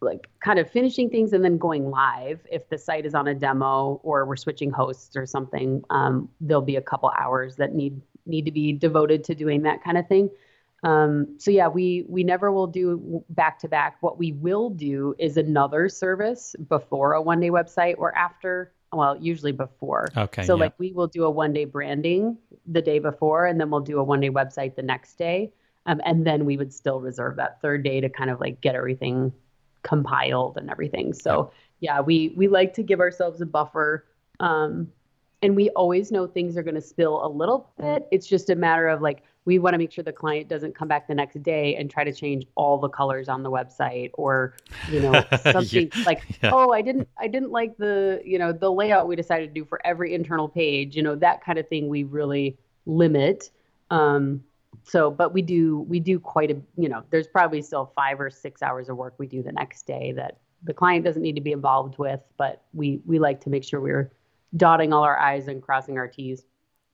like kind of finishing things and then going live. If the site is on a demo or we're switching hosts or something, um, there'll be a couple hours that need need to be devoted to doing that kind of thing. Um, so yeah, we we never will do back to back. What we will do is another service before a one day website or after. Well, usually before. Okay. So yeah. like we will do a one day branding the day before, and then we'll do a one day website the next day, um, and then we would still reserve that third day to kind of like get everything compiled and everything. So yeah, we we like to give ourselves a buffer. Um, and we always know things are going to spill a little bit. It's just a matter of like we want to make sure the client doesn't come back the next day and try to change all the colors on the website or you know (laughs) something like Yeah. oh I didn't I didn't like the you know the layout we decided to do for every internal page. You know that kind of thing we really limit. Um, so but we do we do quite a you know there's probably still five or six hours of work we do the next day that the client doesn't need to be involved with but we we like to make sure we're dotting all our i's and crossing our t's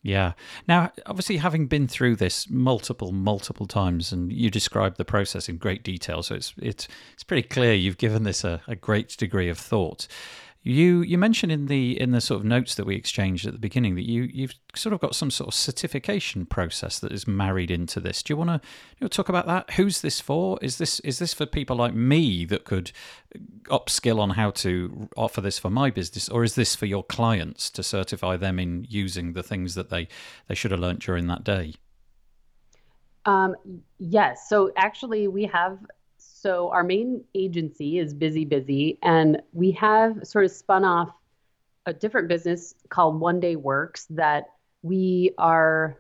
Yeah. Now, obviously, having been through this multiple, multiple times, and you described the process in great detail, so it's it's it's pretty clear you've given this a, a great degree of thought. You you mentioned in the in the sort of notes that we exchanged at the beginning that you you've sort of got some sort of certification process that is married into this. Do you want to you know, talk about that? Who's this for? Is this is this for people like me that could upskill on how to offer this for my business, or is this for your clients to certify them in using the things that they they should have learnt during that day? um, yes so actually we have so our main agency is busy busy and we have sort of spun off a different business called one day works that we are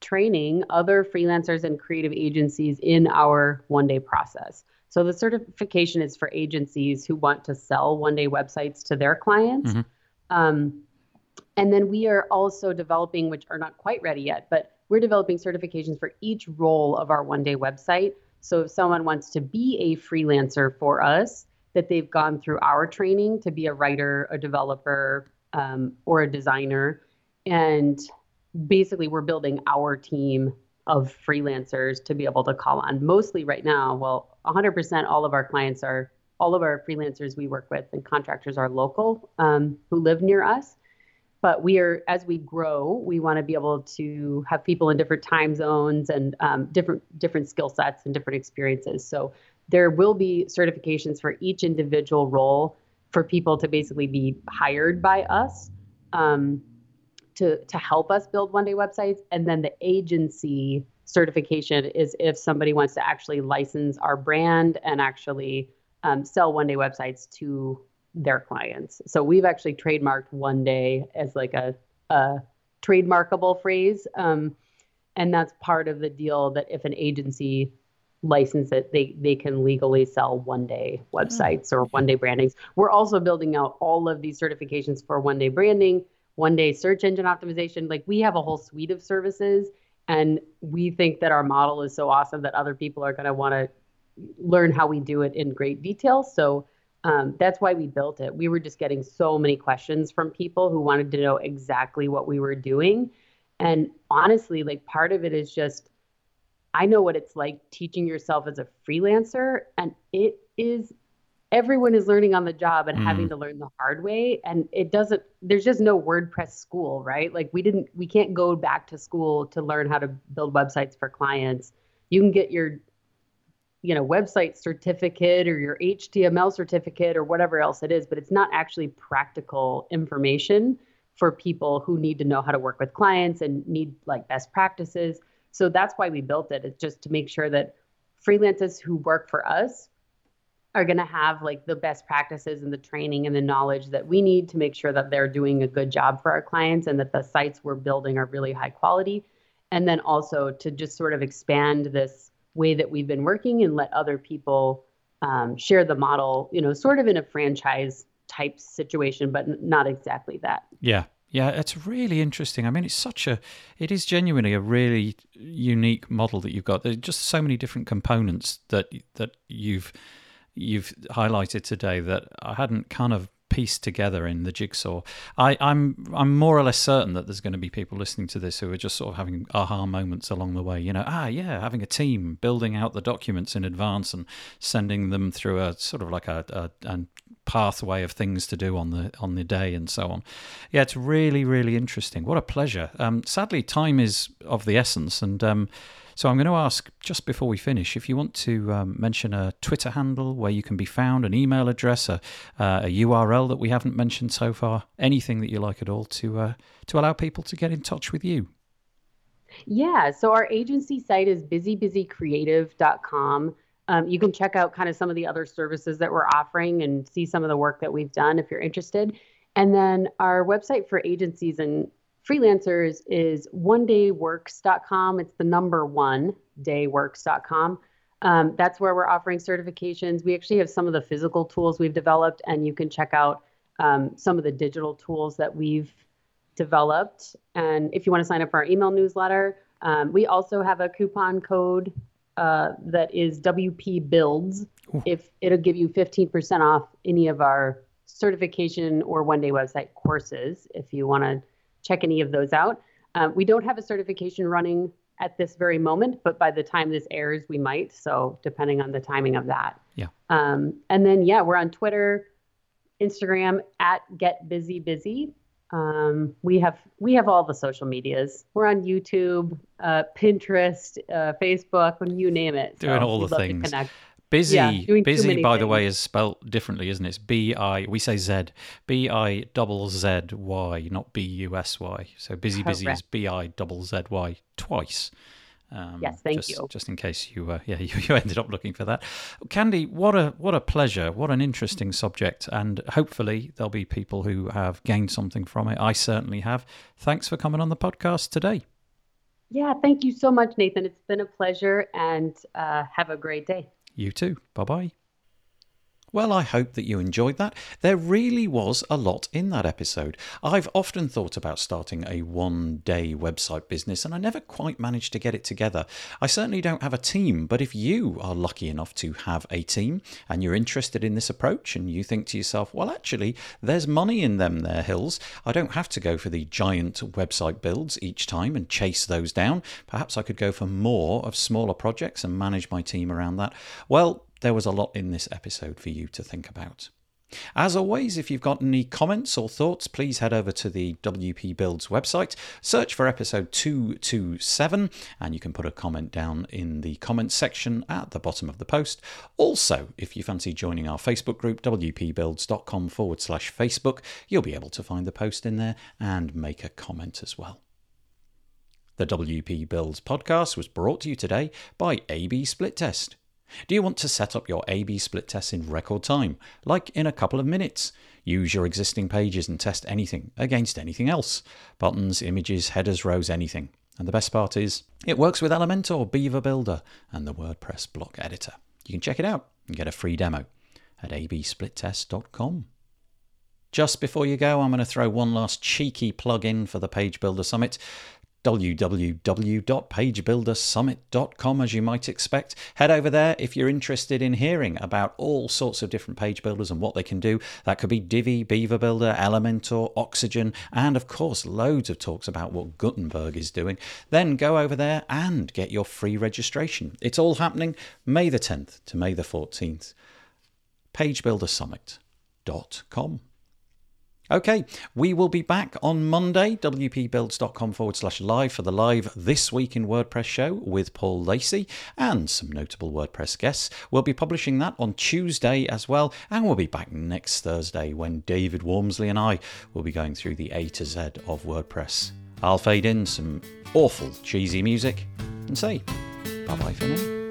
training other freelancers and creative agencies in our one day process. So the certification is for agencies who want to sell one day websites to their clients. Mhm. um, and then we are also developing which are not quite ready yet but we're developing certifications for each role of our one day website so if someone wants to be a freelancer for us that they've gone through our training to be a writer, a developer, um, or a designer. And basically, we're building our team of freelancers to be able to call on. Mostly right now, well, 100% all of our clients are, all of our freelancers we work with and contractors are local um, who live near us. But we are, as we grow, we want to be able to have people in different time zones and um, different different skill sets and different experiences. So there will be certifications for each individual role for people to basically be hired by us um, to to help us build one day websites and then the agency certification is if somebody wants to actually license our brand and actually um, sell one day websites to their clients so we've actually trademarked one day as like a, a trademarkable phrase um, and that's part of the deal that if an agency license it, they they can legally sell one day websites or one day brandings. We're also building out all of these certifications for one day branding, one day search engine optimization. Like we have a whole suite of services, and we think that our model is so awesome that other people are going to want to learn how we do it in great detail. So. Um, that's why we built it. We were just getting so many questions from people who wanted to know exactly what we were doing. And honestly, like part of it is just I know what it's like teaching yourself as a freelancer, and it is everyone is learning on the job and Mm. having to learn the hard way. And it doesn't, there's just no WordPress school, right? Like we didn't, we can't go back to school to learn how to build websites for clients. You can get your, you know, website certificate or your HTML certificate or whatever else it is, but it's not actually practical information for people who need to know how to work with clients and need like best practices. So that's why we built it. It's just to make sure that freelancers who work for us are going to have like the best practices and the training and the knowledge that we need to make sure that they're doing a good job for our clients and that the sites we're building are really high quality. And then also to just sort of expand this way that we've been working and let other people um, share the model, you know, sort of in a franchise type situation, but n- not exactly that. Yeah. Yeah, it's really interesting. I mean, it's such a, it is genuinely a really unique model that you've got. There's just so many different components that that you've you've highlighted today that I hadn't kind of pieced together in the jigsaw. I, I'm I'm more or less certain that there's going to be people listening to this who are just sort of having aha moments along the way. You know, ah, yeah, having a team, building out the documents in advance and sending them through a sort of like a, a, a pathway of things to do on the on the day and so on. Yeah, it's really really interesting. What a pleasure. Um, sadly, time is of the essence, and um, so I'm going to ask just before we finish if you want to um, mention a Twitter handle where you can be found, an email address, a, uh, a URL that we haven't mentioned so far, anything that you like at all to uh, to allow people to get in touch with you. Yeah, so our agency site is bizzybizzycreative.com. Um, you can check out kind of some of the other services that we're offering and see some of the work that we've done if you're interested. And then our website for agencies and freelancers is one dayworks.com. It's the number one dayworks.com. Um, that's where we're offering certifications. We actually have some of the physical tools we've developed, and you can check out um, some of the digital tools that we've developed. And if you want to sign up for our email newsletter, um, we also have a coupon code uh, that is WP Builds. Ooh. If it'll give you 15% off any of our certification or one day website courses, if you want to check any of those out. Um, we don't have a certification running at this very moment, but by the time this airs, we might. So depending on the timing of that. Yeah. Um, and then yeah, we're on Twitter, Instagram at Get Bizzy Bizzy. Um, we have we have all the social medias. We're on YouTube, uh, Pinterest, uh, Facebook, and you name it. Doing so all the things. Busy, yeah, busy. By things. the way, is spelt differently, isn't it? It's B I. We say Z. B I double Z Y, not B U S Y. So busy, Correct. busy is B I double Z Y twice. Um, yes, thank just, you. Just in case you, uh, (laughs) yeah, you, you, ended up looking for that, Candy. What a what a pleasure. What an interesting subject, and hopefully there'll be people who have gained something from it. I certainly have. Thanks for coming on the podcast today. Yeah, thank you so much, Nathan. It's been a pleasure, and uh, have a great day. You too. Bye bye. Well, I hope that you enjoyed that. There really was a lot in that episode. I've often thought about starting a one day website business and I never quite managed to get it together. I certainly don't have a team, but if you are lucky enough to have a team and you're interested in this approach and you think to yourself, well, actually, there's money in them there hills. I don't have to go for the giant website builds each time and chase those down. Perhaps I could go for more of smaller projects and manage my team around that. Well, there was a lot in this episode for you to think about. As always, if you've got any comments or thoughts, please head over to the WP Builds website, search for episode 227, and you can put a comment down in the comments section at the bottom of the post. Also, if you fancy joining our Facebook group, wpbuilds.com forward slash Facebook, you'll be able to find the post in there and make a comment as well. The WP Builds podcast was brought to you today by AB Split Test. Do you want to set up your A B split test in record time, like in a couple of minutes? Use your existing pages and test anything against anything else buttons, images, headers, rows, anything. And the best part is, it works with Elementor, Beaver Builder, and the WordPress block editor. You can check it out and get a free demo at absplittest.com. Just before you go, I'm going to throw one last cheeky plug in for the Page Builder Summit www.pagebuildersummit.com, as you might expect. Head over there if you're interested in hearing about all sorts of different page builders and what they can do. That could be Divi, Beaver Builder, Elementor, Oxygen, and of course, loads of talks about what Gutenberg is doing. Then go over there and get your free registration. It's all happening May the 10th to May the 14th. PageBuilderSummit.com. Okay, we will be back on Monday, wpbuilds.com forward slash live for the live This Week in WordPress show with Paul Lacey and some notable WordPress guests. We'll be publishing that on Tuesday as well, and we'll be back next Thursday when David Waumsley and I will be going through the A to Z of WordPress. I'll fade in some awful cheesy music and say bye bye for now.